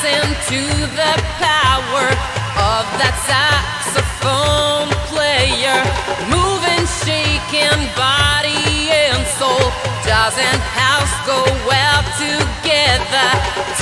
Keep to the power of that saxophone player. Moving, shaking body and soul. And house go well together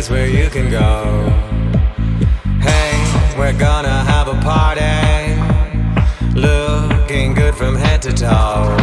place where you can go. Hey, we're gonna have a party. Looking good from head to toe.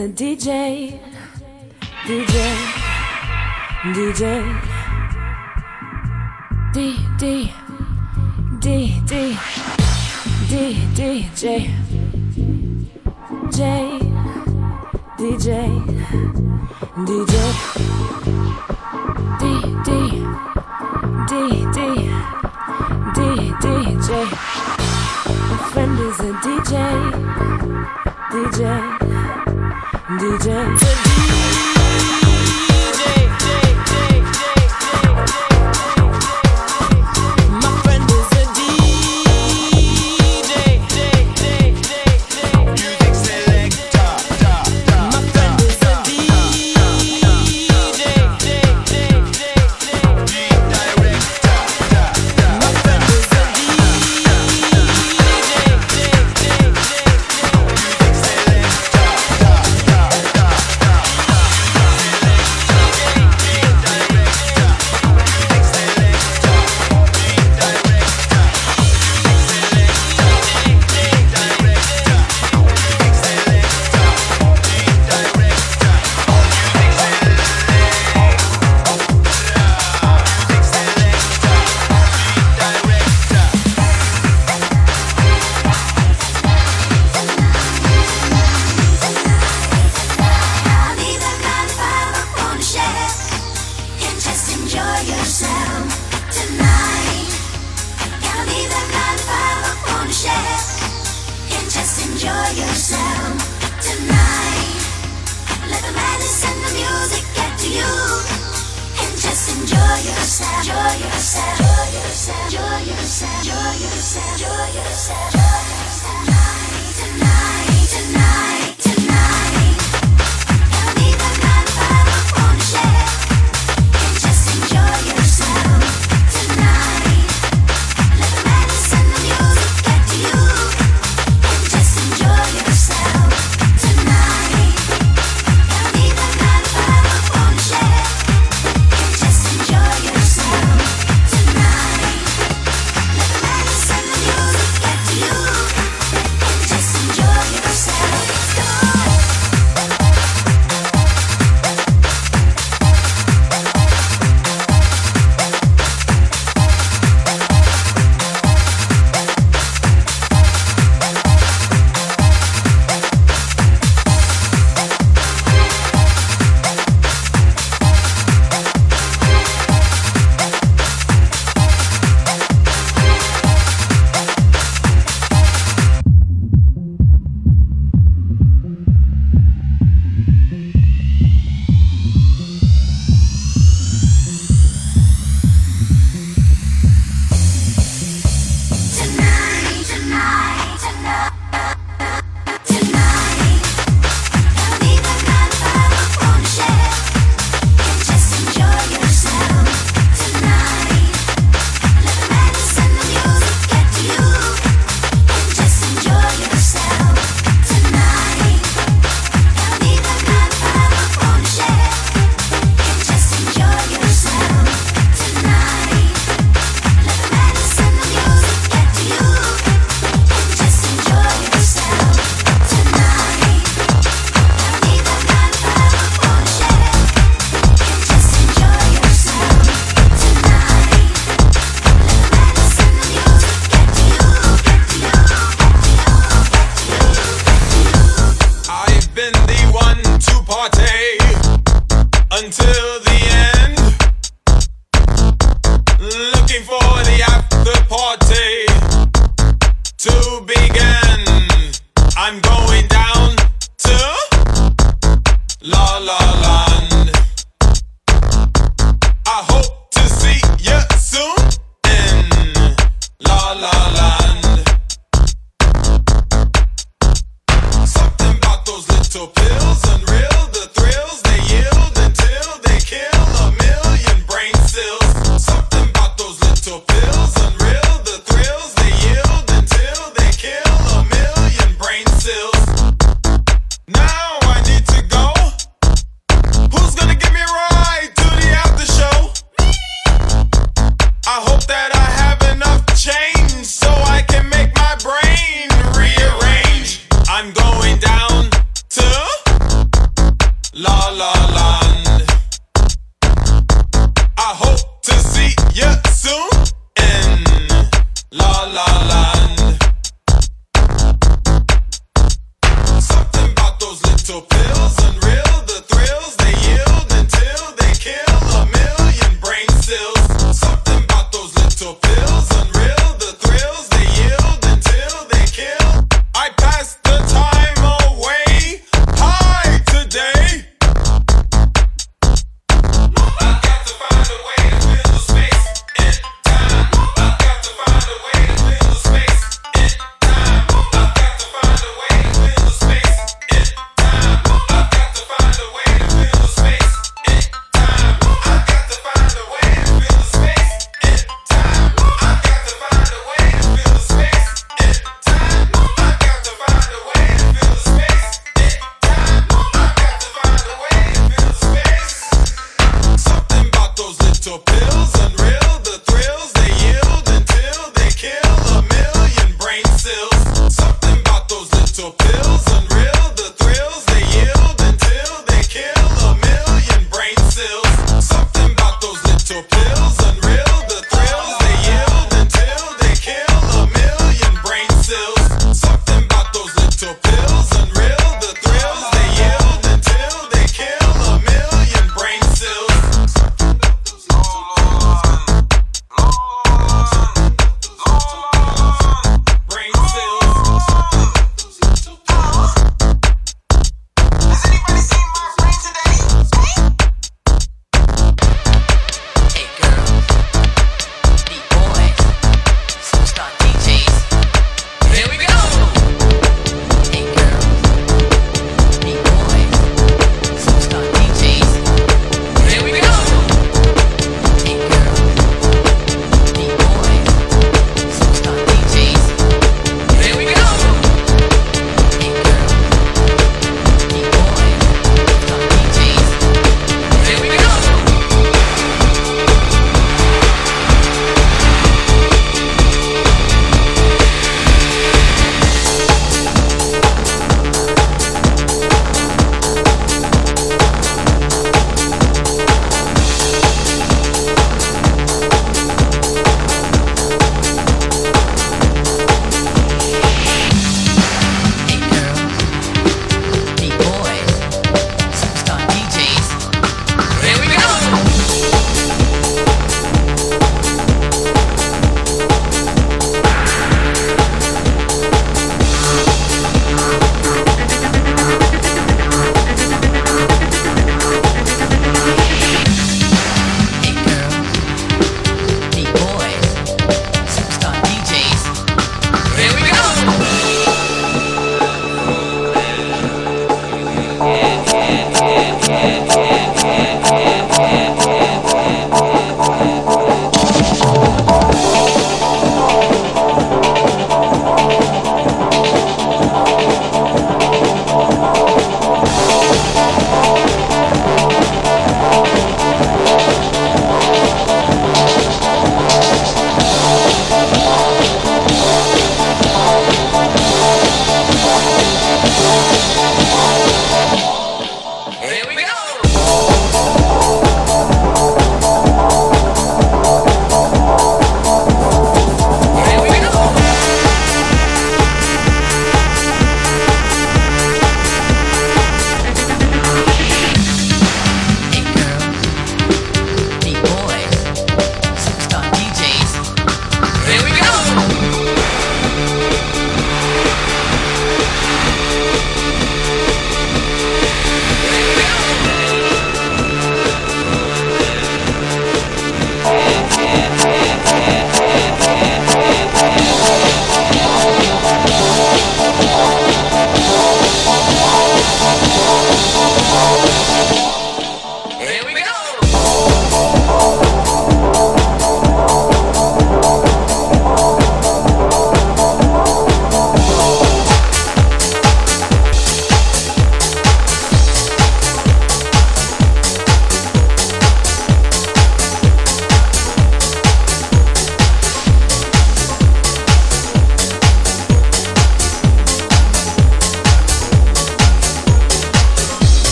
a DJ, DJ, DJ, D D D. D D. D J. J. DJ DJ D DJ. My friend is a DJ, DJ.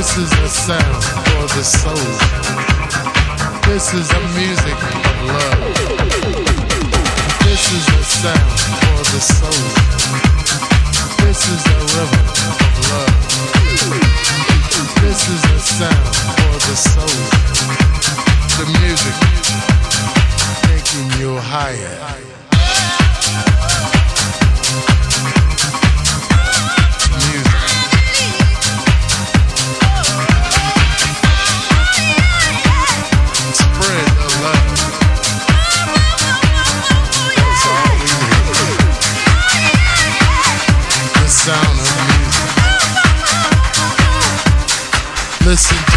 This is a sound for the soul. This is a music of love. This is a sound for the soul. This is a rhythm of love. This is a sound for the soul. The music taking you higher. listen